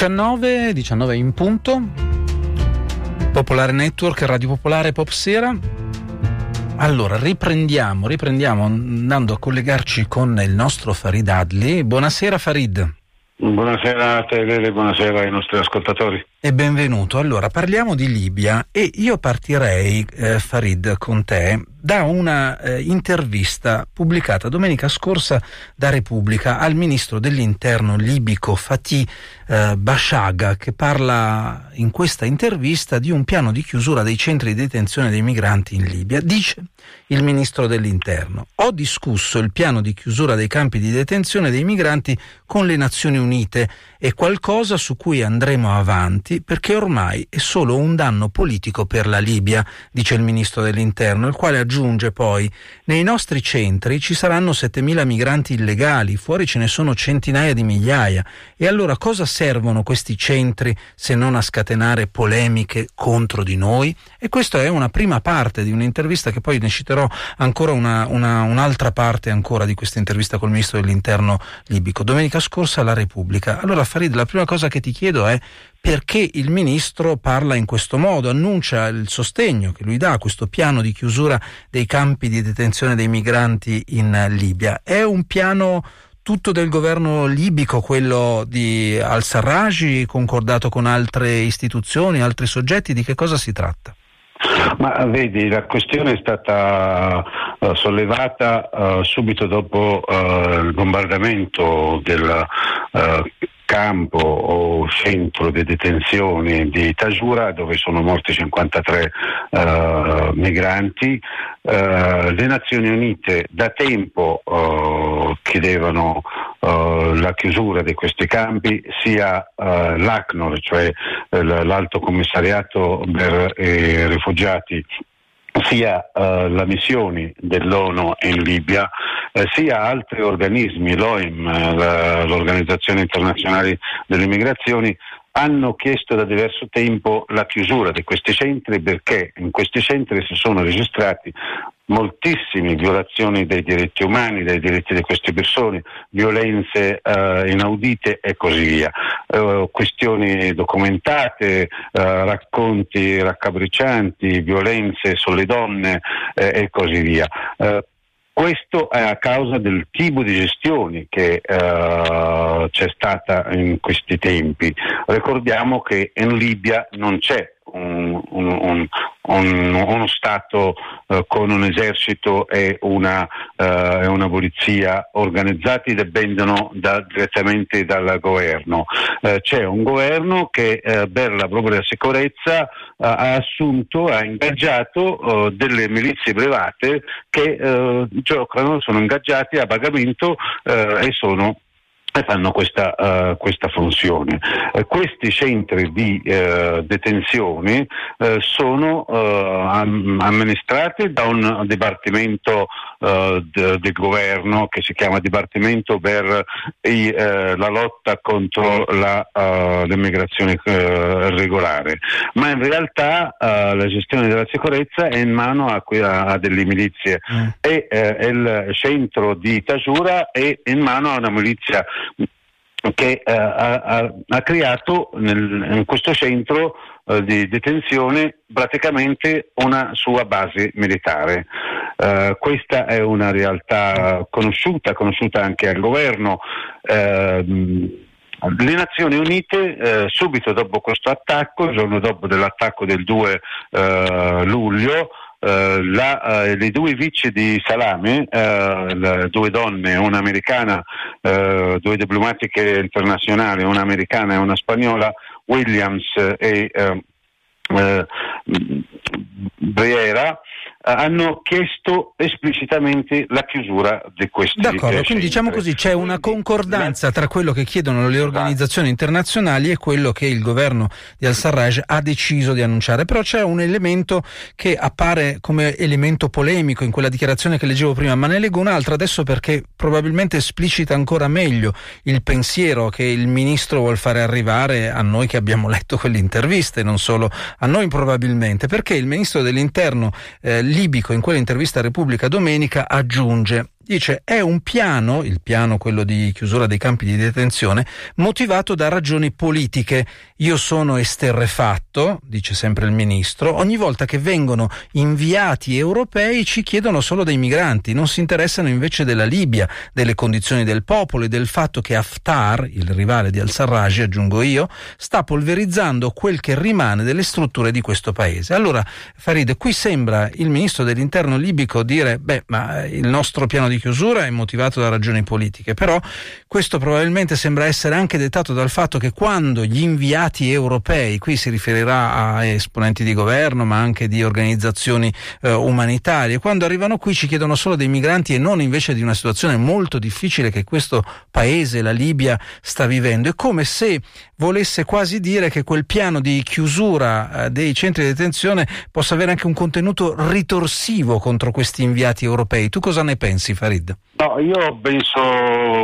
19, 19 in punto. Popolare Network, Radio Popolare, Pop Sera. Allora, riprendiamo, riprendiamo andando a collegarci con il nostro Farid Adli. Buonasera Farid. Buonasera a te e buonasera ai nostri ascoltatori. E benvenuto. Allora, parliamo di Libia e io partirei, eh, Farid, con te da una eh, intervista pubblicata domenica scorsa da Repubblica al ministro dell'interno libico Fatih eh, Bashaga che parla in questa intervista di un piano di chiusura dei centri di detenzione dei migranti in Libia. Dice il ministro dell'interno, ho discusso il piano di chiusura dei campi di detenzione dei migranti con le Nazioni Unite è qualcosa su cui andremo avanti perché ormai è solo un danno politico per la Libia, dice il ministro dell'interno, il quale aggiunge poi nei nostri centri ci saranno 7.000 migranti illegali, fuori ce ne sono centinaia di migliaia. E allora cosa servono questi centri se non a scatenare polemiche contro di noi? E questa è una prima parte di un'intervista che poi ne citerò ancora una, una, un'altra parte ancora di questa intervista col ministro dell'interno libico. Domenica scorsa la Repubblica. Allora Farid, la prima cosa che ti chiedo è perché il ministro parla in questo modo, annuncia il sostegno che lui dà a questo piano di chiusura dei campi di detenzione dei migranti in Libia. È un piano tutto del governo libico, quello di al-Sarraj, concordato con altre istituzioni, altri soggetti, di che cosa si tratta? Ma vedi, la questione è stata uh, sollevata uh, subito dopo uh, il bombardamento del campo o centro di detenzione di Tajura dove sono morti 53 uh, migranti. Uh, le Nazioni Unite da tempo uh, chiedevano la chiusura di questi campi, sia l'ACNOR, cioè l'Alto Commissariato per i Rifugiati sia eh, la missione dell'ONU in Libia, eh, sia altri organismi, l'OIM, eh, l'Organizzazione Internazionale delle Migrazioni, hanno chiesto da diverso tempo la chiusura di questi centri perché in questi centri si sono registrati moltissime violazioni dei diritti umani, dei diritti di queste persone, violenze eh, inaudite e così via. Eh, questioni documentate, eh, racconti raccapriccianti, violenze sulle donne eh, e così via. Eh, questo è a causa del tipo di gestione che uh, c'è stata in questi tempi. Ricordiamo che in Libia non c'è un, un, un, uno Stato uh, con un esercito e una, uh, una polizia organizzati dipendono da, direttamente dal governo. Uh, c'è un governo che per la propria sicurezza ha assunto, ha ingaggiato delle milizie private che giocano, sono ingaggiati a pagamento e sono fanno questa, uh, questa funzione. Uh, questi centri di uh, detenzione sono am- amministrati da un dipartimento d- del governo che si chiama Dipartimento per i, la lotta contro la, l'immigrazione regolare, ma in realtà la gestione della sicurezza è in mano a, a, a delle milizie mm. e il centro di Tasura è in mano a una milizia che eh, ha, ha, creato nel, in questo centro eh, di detenzione praticamente una sua base militare. Eh, questa è una realtà conosciuta, conosciuta anche al governo. Eh, le Nazioni Unite eh, subito dopo questo attacco, il giorno dopo dell'attacco del 2 eh, luglio, la, uh, le due vice di Salame, uh, la, due donne, una americana, due diplomatiche internazionali, una americana e una spagnola, Williams e Briera, eh, hanno chiesto esplicitamente la chiusura di questi D'accordo, quindi diciamo così c'è una concordanza tra quello che chiedono le organizzazioni internazionali e quello che il governo di al-Sarraj ha deciso di annunciare, però c'è un elemento che appare come elemento polemico in quella dichiarazione che leggevo prima, ma ne leggo un'altra adesso perché probabilmente esplicita ancora meglio il pensiero che il ministro vuol fare arrivare a noi che abbiamo letto quelle interviste, non solo a noi probabilmente, perché il ministro dell'interno eh, libico in quell'intervista a Repubblica Domenica aggiunge Dice è un piano, il piano quello di chiusura dei campi di detenzione, motivato da ragioni politiche. Io sono esterrefatto, dice sempre il ministro, ogni volta che vengono inviati europei ci chiedono solo dei migranti, non si interessano invece della Libia, delle condizioni del popolo e del fatto che Haftar, il rivale di al-Sarraj, aggiungo io, sta polverizzando quel che rimane delle strutture di questo paese. Allora, Farid, qui sembra il ministro dell'interno libico dire, beh, ma il nostro piano di chiusura è motivato da ragioni politiche, però questo probabilmente sembra essere anche dettato dal fatto che quando gli inviati europei, qui si riferirà a esponenti di governo ma anche di organizzazioni eh, umanitarie, quando arrivano qui ci chiedono solo dei migranti e non invece di una situazione molto difficile che questo paese, la Libia, sta vivendo. È come se volesse quasi dire che quel piano di chiusura eh, dei centri di detenzione possa avere anche un contenuto ritorsivo contro questi inviati europei. Tu cosa ne pensi, Farid? No, io penso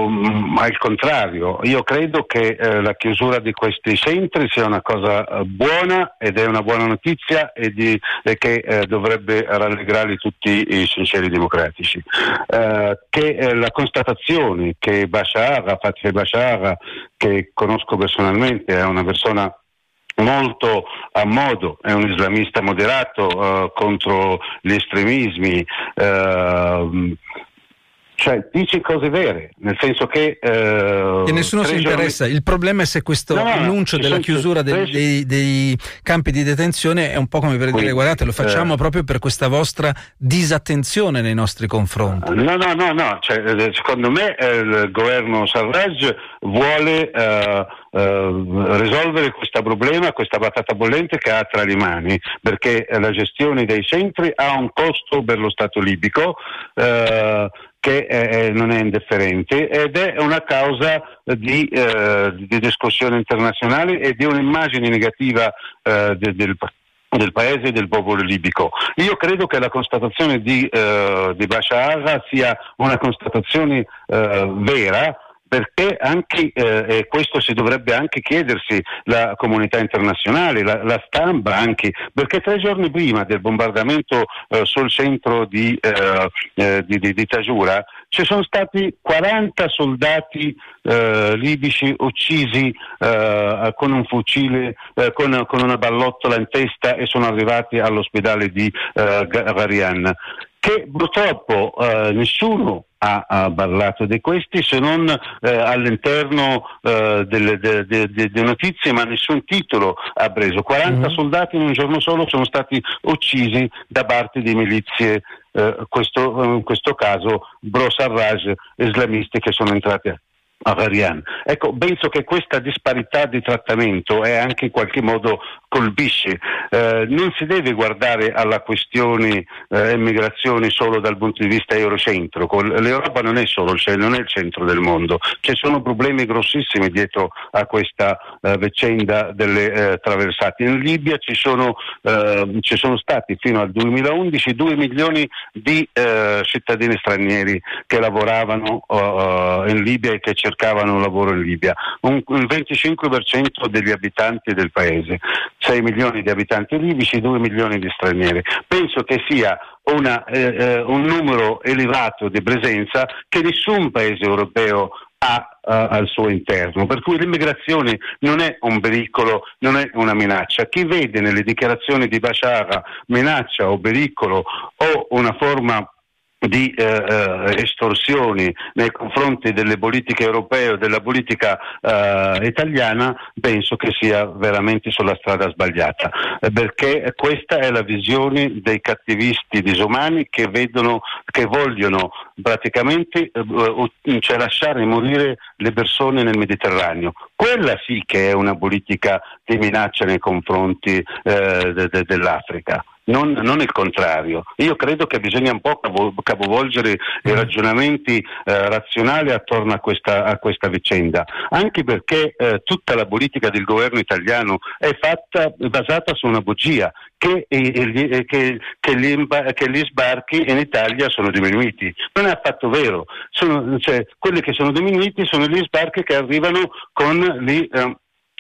mm, al contrario. Io credo che eh, la chiusura di questi centri sia una cosa eh, buona ed è una buona notizia e, di, e che eh, dovrebbe rallegrare tutti i sinceri democratici. Eh, che eh, la constatazione che Bashar, Fatih Bashar, che conosco personalmente, è una persona molto a modo, è un islamista moderato uh, contro gli estremismi, uh, cioè dice cose vere, nel senso che... Eh, e nessuno si interessa, giorni... il problema è se questo no, annuncio della chiusura dei, dei, dei, campi di detenzione è un po' come per dire guardate lo facciamo eh, proprio per questa vostra disattenzione nei nostri confronti. No, no, no, no. Cioè, eh, secondo me eh, il governo Sarraj vuole eh, eh, risolvere questo problema, questa patata bollente che ha tra le mani, perché la gestione dei centri ha un costo per lo Stato libico che eh, non è indifferente ed è una causa di, eh, di discussione internazionale e di un'immagine negativa eh, del, del del paese e del popolo libico. Io credo che la constatazione di, eh, di Bashar sia una constatazione eh, vera perché anche, eh, e questo si dovrebbe anche chiedersi la comunità internazionale, la, la stampa anche, perché tre giorni prima del bombardamento eh, sul centro di, eh, eh di, di, di, Tajura ci sono stati 40 soldati eh, libici uccisi eh, con un fucile, con, con, una ballottola in testa e sono arrivati all'ospedale di Garian. Che purtroppo nessuno ha, ha, parlato di questi se non eh, all'interno eh, delle, de, de, de, notizie, ma nessun titolo ha preso. 40 mm-hmm. soldati in un giorno solo sono stati uccisi da parte di milizie, eh, questo, in questo caso Bro Sarraj, islamisti che sono entrati Avarian. Ecco, penso che questa disparità di trattamento è anche in qualche modo colpisce. Eh, non si deve guardare alla questione eh, immigrazione solo dal punto di vista eurocentro. L'Europa non è solo non è il centro del mondo, ci sono problemi grossissimi dietro a questa eh, vicenda delle eh, traversate. In Libia ci sono, eh, ci sono, stati fino al 2011 2 milioni di eh, cittadini stranieri che lavoravano in Libia e che cercavano un lavoro in Libia, un, il 25% degli abitanti del paese. 6 milioni di abitanti libici, 2 milioni di stranieri. Penso che sia una, eh, eh, un numero elevato di presenza che nessun paese europeo ha uh, al suo interno, per cui l'immigrazione non è un pericolo, non è una minaccia. Chi vede nelle dichiarazioni di Bashar minaccia o pericolo o una forma di eh, eh, estorsioni nei confronti delle politiche europee o della politica eh, italiana penso che sia veramente sulla strada sbagliata. Eh, perché questa è la visione dei cattivisti disumani che vedono che vogliono praticamente eh, cioè lasciare morire le persone nel Mediterraneo. Quella sì che è una politica di minaccia nei confronti eh, de- de- dell'Africa non, non, il contrario. Io credo che bisogna un po' capovolgere i ragionamenti eh, razionali attorno a questa, a questa, vicenda, anche perché eh, tutta la politica del governo italiano è fatta, basata su una bugia. Che, eh, che, che, gli, che, gli, sbarchi in Italia sono diminuiti. Non è affatto vero. Sono, cioè, quelli che sono diminuiti sono gli sbarchi che arrivano con gli, eh,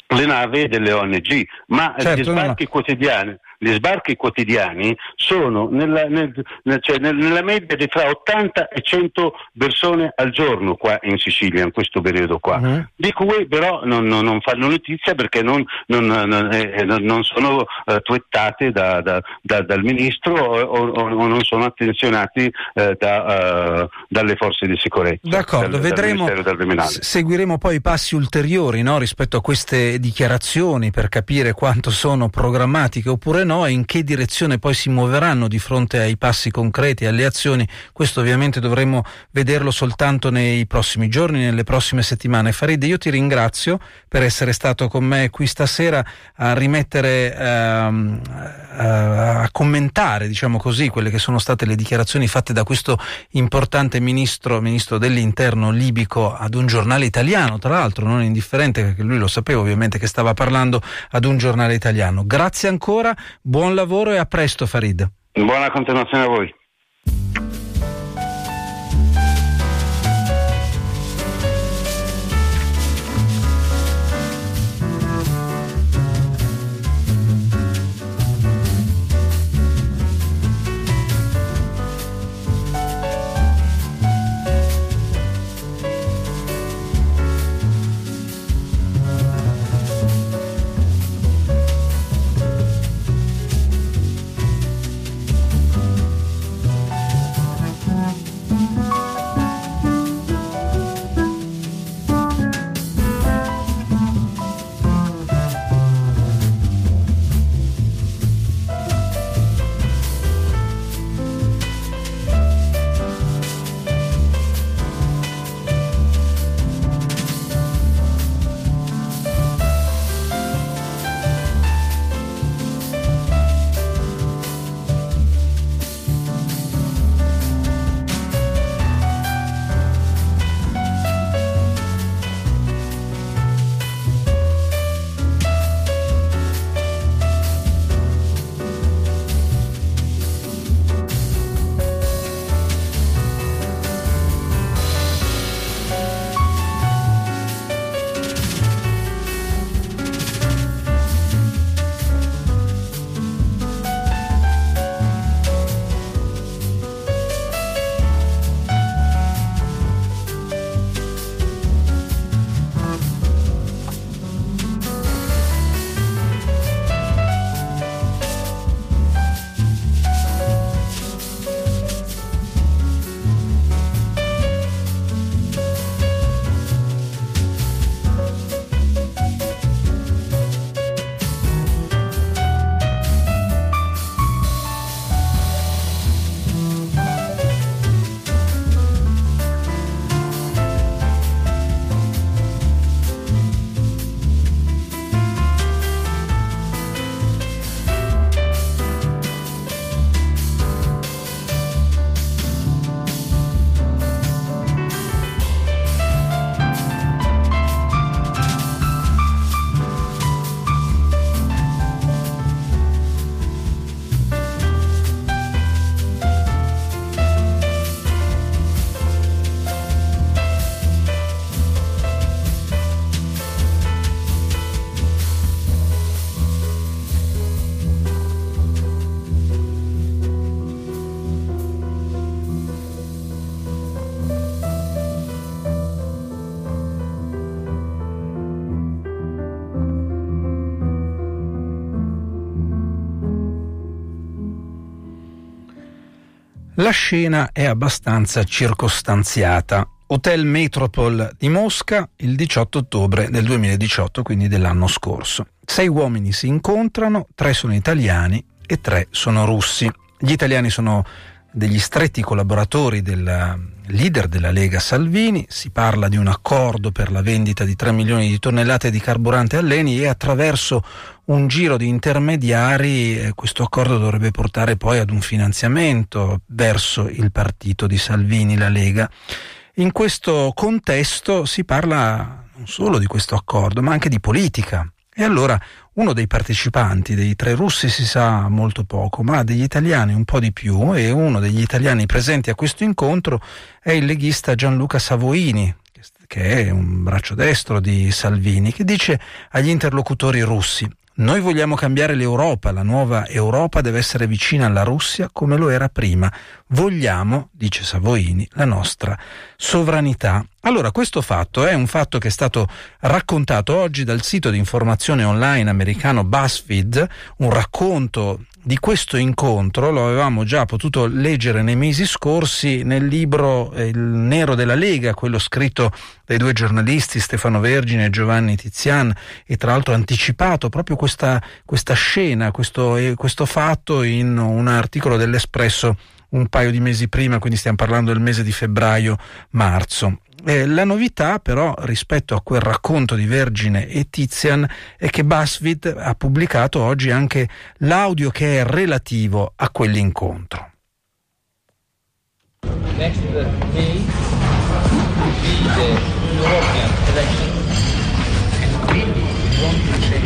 le navi delle ONG, ma certo, gli sbarchi no. quotidiani gli sbarchi quotidiani sono nella, nel, nel, cioè nella media di fra 80 e 100 persone al giorno qua in Sicilia in questo periodo qua, uh-huh. di cui però non, non, non, fanno notizia perché non, eh, non sono uh, twittate da, da, da, dal ministro o, o, o, non sono attenzionati da, uh, dalle forze di sicurezza. D'accordo, del, vedremo, seguiremo poi i passi ulteriori no, rispetto a queste dichiarazioni per capire quanto sono programmatiche oppure no e in che direzione poi si muoveranno di fronte ai passi concreti, alle azioni. Questo ovviamente dovremo vederlo soltanto nei prossimi giorni, nelle prossime settimane. Farid, io ti ringrazio per essere stato con me qui stasera a rimettere, ehm, a commentare, diciamo così, quelle che sono state le dichiarazioni fatte da questo importante ministro, ministro dell'interno libico ad un giornale italiano, tra l'altro non indifferente perché lui lo sapeva ovviamente che stava parlando ad un giornale italiano. Grazie ancora, buon lavoro e a presto Farid. Buona continuazione a voi. La scena è abbastanza circostanziata. Hotel Metropol di Mosca il 18 ottobre del 2018, quindi dell'anno scorso. Sei uomini si incontrano, tre sono italiani e tre sono russi. Gli italiani sono degli stretti collaboratori del leader della Lega Salvini, si parla di un accordo per la vendita di 3 milioni di tonnellate di carburante all'Eni e attraverso un giro di intermediari eh, questo accordo dovrebbe portare poi ad un finanziamento verso il partito di Salvini, la Lega. In questo contesto si parla non solo di questo accordo, ma anche di politica. E allora uno dei partecipanti, dei tre russi si sa molto poco, ma degli italiani un po' di più, e uno degli italiani presenti a questo incontro è il leghista Gianluca Savoini, che è un braccio destro di Salvini, che dice agli interlocutori russi Noi vogliamo cambiare l'Europa, la nuova Europa deve essere vicina alla Russia come lo era prima. Vogliamo, dice Savoini, la nostra sovranità. Allora, questo fatto è un fatto che è stato raccontato oggi dal sito di informazione online americano BuzzFeed, un racconto di questo incontro lo avevamo già potuto leggere nei mesi scorsi nel libro eh, Il Nero della Lega, quello scritto dai due giornalisti Stefano Vergine e Giovanni Tizian e tra l'altro anticipato proprio questa, questa scena, questo, eh, questo fatto in un articolo dell'Espresso un paio di mesi prima, quindi stiamo parlando del mese di febbraio-marzo. Eh, la novità però rispetto a quel racconto di Vergine e Tizian è che BuzzFeed ha pubblicato oggi anche l'audio che è relativo a quell'incontro. Next day will be the European election and we want to say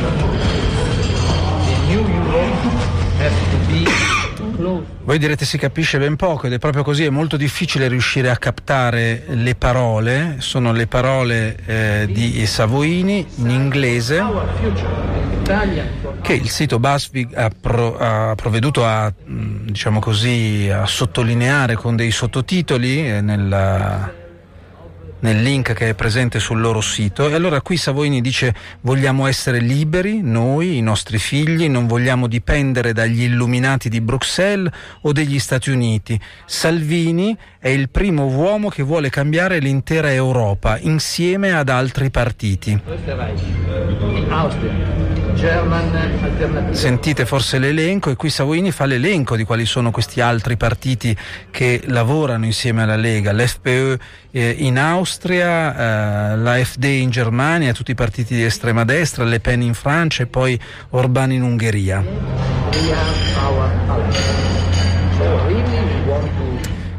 the new Europe has to be voi direte si capisce ben poco ed è proprio così, è molto difficile riuscire a captare le parole, sono le parole eh, di Savoini in inglese che il sito BuzzFeed ha, pro, ha provveduto a, diciamo così, a sottolineare con dei sottotitoli eh, nella, nel link che è presente sul loro sito. E allora qui Savoini dice vogliamo essere liberi, noi, i nostri figli, non vogliamo dipendere dagli illuminati di Bruxelles o degli Stati Uniti. Salvini è il primo uomo che vuole cambiare l'intera Europa insieme ad altri partiti. Sentite forse l'elenco e qui Savoini fa l'elenco di quali sono questi altri partiti che lavorano insieme alla Lega, l'FPE eh, in Austria, eh, l'AfD in Germania, tutti i partiti di estrema destra, Le Pen in Francia e poi Orbán in Ungheria.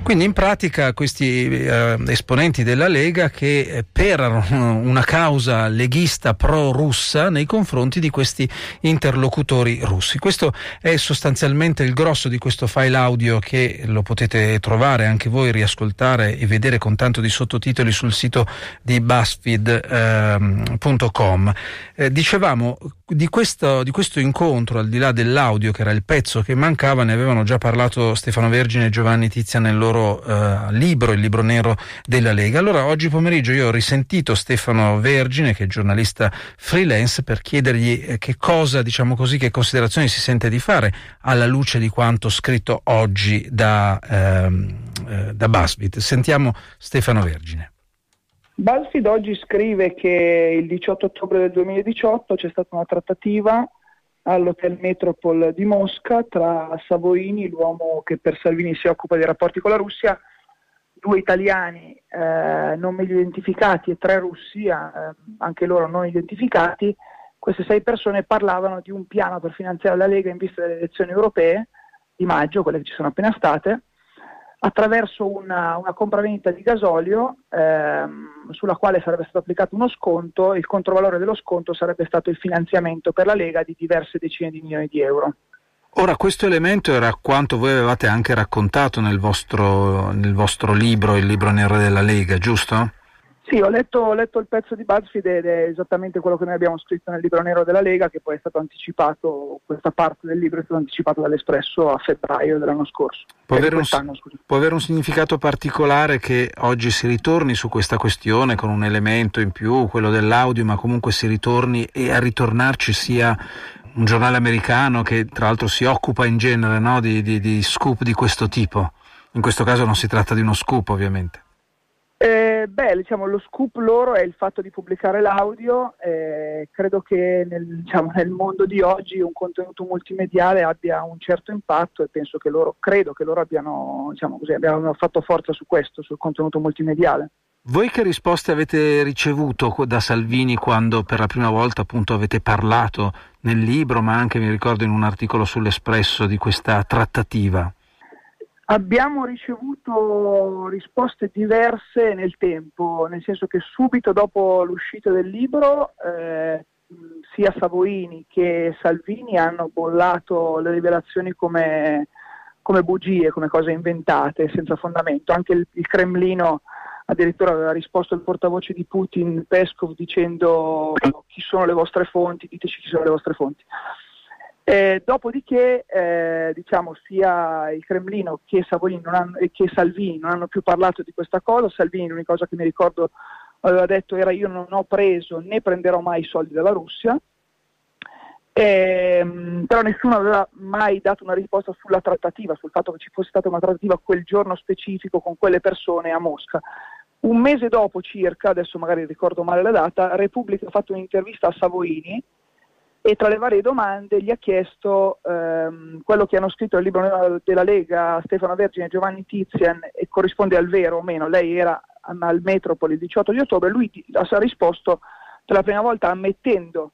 Quindi in pratica questi eh, esponenti della Lega che eh, perano una causa leghista pro-russa nei confronti di questi interlocutori russi. Questo è sostanzialmente il grosso di questo file audio che lo potete trovare anche voi, riascoltare e vedere con tanto di sottotitoli sul sito di BuzzFeed.com. Eh, eh, dicevamo di questo, di questo incontro, al di là dell'audio che era il pezzo che mancava, ne avevano già parlato Stefano Vergine e Giovanni Tizia nel loro loro eh, libro, il libro nero della Lega. Allora oggi pomeriggio io ho risentito Stefano Vergine, che è giornalista freelance, per chiedergli eh, che cosa, diciamo così, che considerazioni si sente di fare alla luce di quanto scritto oggi da, ehm, eh, da BuzzFeed. Sentiamo Stefano Vergine. BuzzFeed oggi scrive che il 18 ottobre del 2018 c'è stata una trattativa all'Hotel Metropol di Mosca tra Savoini, l'uomo che per Salvini si occupa dei rapporti con la Russia, due italiani eh, non meglio identificati e tre russi, eh, anche loro non identificati. Queste sei persone parlavano di un piano per finanziare la Lega in vista delle elezioni europee di maggio, quelle che ci sono appena state, attraverso una, una compravendita di gasolio ehm, sulla quale sarebbe stato applicato uno sconto, il controvalore dello sconto sarebbe stato il finanziamento per la Lega di diverse decine di milioni di euro. Ora, questo elemento era quanto voi avevate anche raccontato nel vostro, nel vostro libro, il libro nero della Lega, giusto? Sì, ho letto, ho letto, il pezzo di BuzzFeed ed è esattamente quello che noi abbiamo scritto nel libro nero della Lega, che poi è stato anticipato, questa parte del libro è stata anticipata dall'Espresso a febbraio dell'anno scorso. Può avere, un, può avere, un, significato particolare che oggi si ritorni su questa questione con un elemento in più, quello dell'audio, ma comunque si ritorni e a ritornarci sia un giornale americano che tra l'altro si occupa in genere no, di, di, di scoop di questo tipo. In questo caso non si tratta di uno scoop ovviamente. Eh, beh, diciamo, lo scoop loro è il fatto di pubblicare l'audio. Eh, credo che nel, diciamo, nel, mondo di oggi un contenuto multimediale abbia un certo impatto e penso che loro, credo che loro abbiano, diciamo così, abbiano fatto forza su questo, sul contenuto multimediale. Voi che risposte avete ricevuto da Salvini quando per la prima volta appunto avete parlato nel libro, ma anche mi ricordo in un articolo sull'Espresso di questa trattativa? Abbiamo ricevuto risposte diverse nel tempo, nel senso che subito dopo l'uscita del libro eh, sia Savoini che Salvini hanno bollato le rivelazioni come, come, bugie, come cose inventate, senza fondamento. Anche il, il Cremlino addirittura aveva risposto il portavoce di Putin, Peskov, dicendo chi sono le vostre fonti, diteci chi sono le vostre fonti. Eh, dopodiché eh, diciamo, sia il Cremlino che, hanno, che, Salvini non hanno più parlato di questa cosa, Salvini l'unica cosa che mi ricordo aveva detto era io non ho preso né prenderò mai i soldi dalla Russia, eh, però nessuno aveva mai dato una risposta sulla trattativa, sul fatto che ci fosse stata una trattativa quel giorno specifico con quelle persone a Mosca. Un mese dopo circa, adesso magari ricordo male la data, Repubblica ha fatto un'intervista a Savoini e tra le varie domande gli ha chiesto ehm, quello che hanno scritto nel libro della Lega Stefano Vergine e Giovanni Tizian e corrisponde al vero o meno, lei era al Metropoli il 18 di ottobre, lui ha risposto per la prima volta ammettendo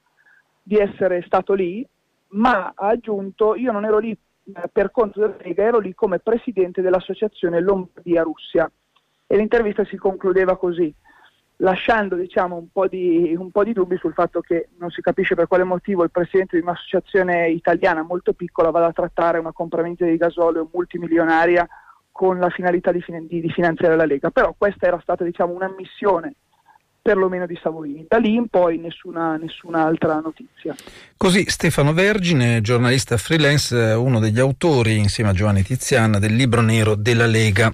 di essere stato lì, ma ha aggiunto io non ero lì eh, per conto della Lega, ero lì come presidente dell'associazione Lombardia Russia. E l'intervista si concludeva così, lasciando diciamo, un, po di, un, po di, dubbi sul fatto che non si capisce per quale motivo il presidente di un'associazione italiana molto piccola vada a trattare una compravendita di gasolio multimilionaria con la finalità di, di, di finanziare la Lega. Però questa era stata diciamo, una missione perlomeno di Savoini. Da lì in poi nessuna, nessun'altra notizia. Così Stefano Vergine, giornalista freelance, uno degli autori insieme a Giovanni Tiziana del libro nero della Lega.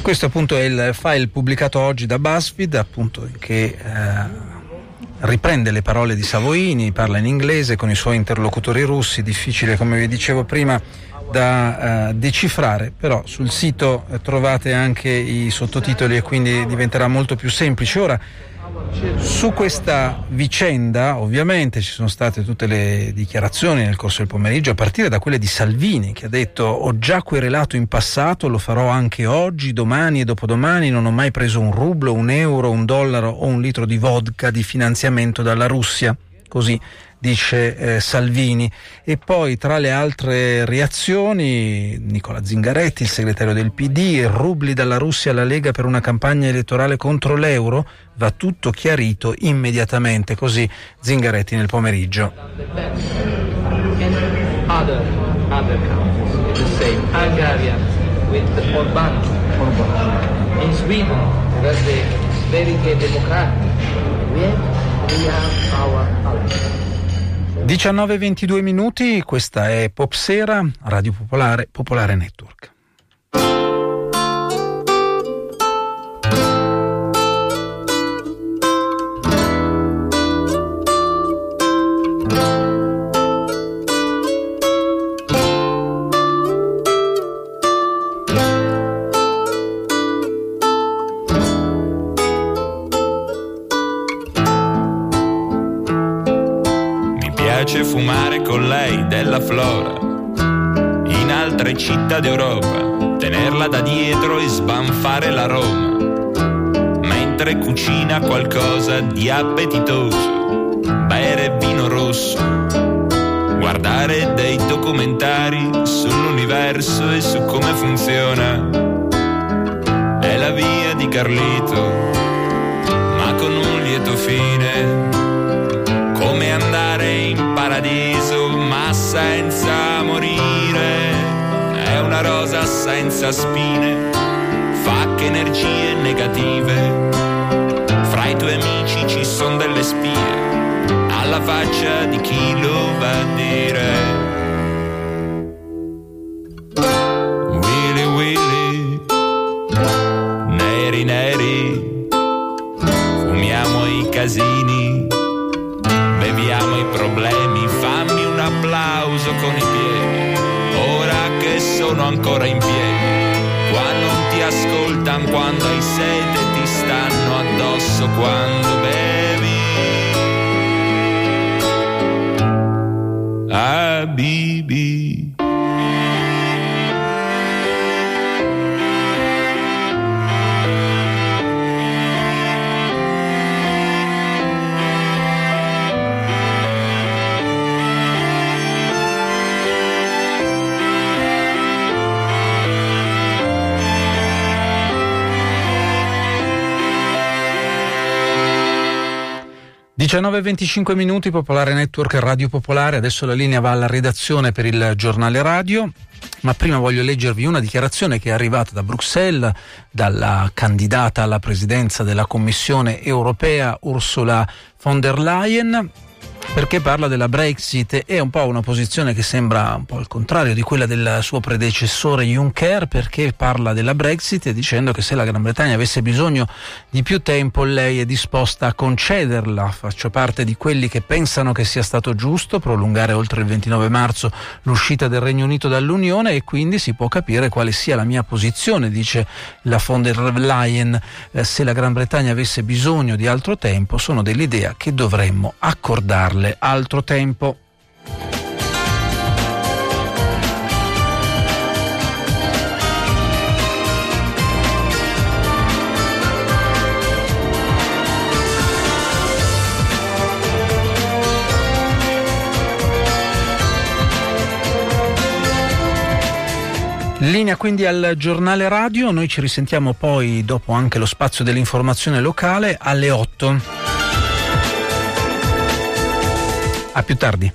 Questo appunto è il file pubblicato oggi da BuzzFeed, appunto che eh, riprende le parole di Savoini, parla in inglese con i suoi interlocutori russi, difficile come vi dicevo prima da uh, decifrare, però sul sito trovate anche i sottotitoli e quindi diventerà molto più semplice. Ora, su questa vicenda ovviamente ci sono state tutte le dichiarazioni nel corso del pomeriggio, a partire da quelle di Salvini che ha detto ho già querelato in passato, lo farò anche oggi, domani e dopodomani, non ho mai preso un rublo, un euro, un dollaro o un litro di vodka di finanziamento dalla Russia. Così dice eh, Salvini. E poi tra le altre reazioni Nicola Zingaretti, il segretario del PD, rubli dalla Russia alla Lega per una campagna elettorale contro l'euro, va tutto chiarito immediatamente, così Zingaretti nel pomeriggio. Very democratic, we have, we have our, our 19.22 minuti, questa è Popsera, Radio Popolare, Popolare Network. Città d'Europa, tenerla da dietro e sbanfare l'aroma. Mentre cucina qualcosa di appetitoso, bere vino rosso. Guardare dei documentari sull'universo e su come funziona. È la via di Carlito, senza spine, fa che energie negative. Fra i tuoi amici ci sono delle spie, alla faccia di chi lo va a dire. 19.25 minuti, Popolare Network Radio Popolare, adesso la linea va alla redazione per il giornale radio. Ma prima voglio leggervi una dichiarazione che è arrivata da Bruxelles dalla candidata alla presidenza della Commissione europea Ursula von der Leyen perché parla della Brexit e un po' una posizione che sembra un po' al contrario di quella del suo predecessore Juncker perché parla della Brexit dicendo che se la Gran Bretagna avesse bisogno di più tempo lei è disposta a concederla. Faccio parte di quelli che pensano che sia stato giusto prolungare oltre il 29 marzo l'uscita del Regno Unito dall'Unione e quindi si può capire quale sia la mia posizione, dice la von der Leyen. Eh, se la Gran Bretagna avesse bisogno di altro tempo sono dell'idea che dovremmo accordarla darle altro tempo. Linea quindi al giornale radio, noi ci risentiamo poi dopo anche lo spazio dell'informazione locale alle 8. A più tardi.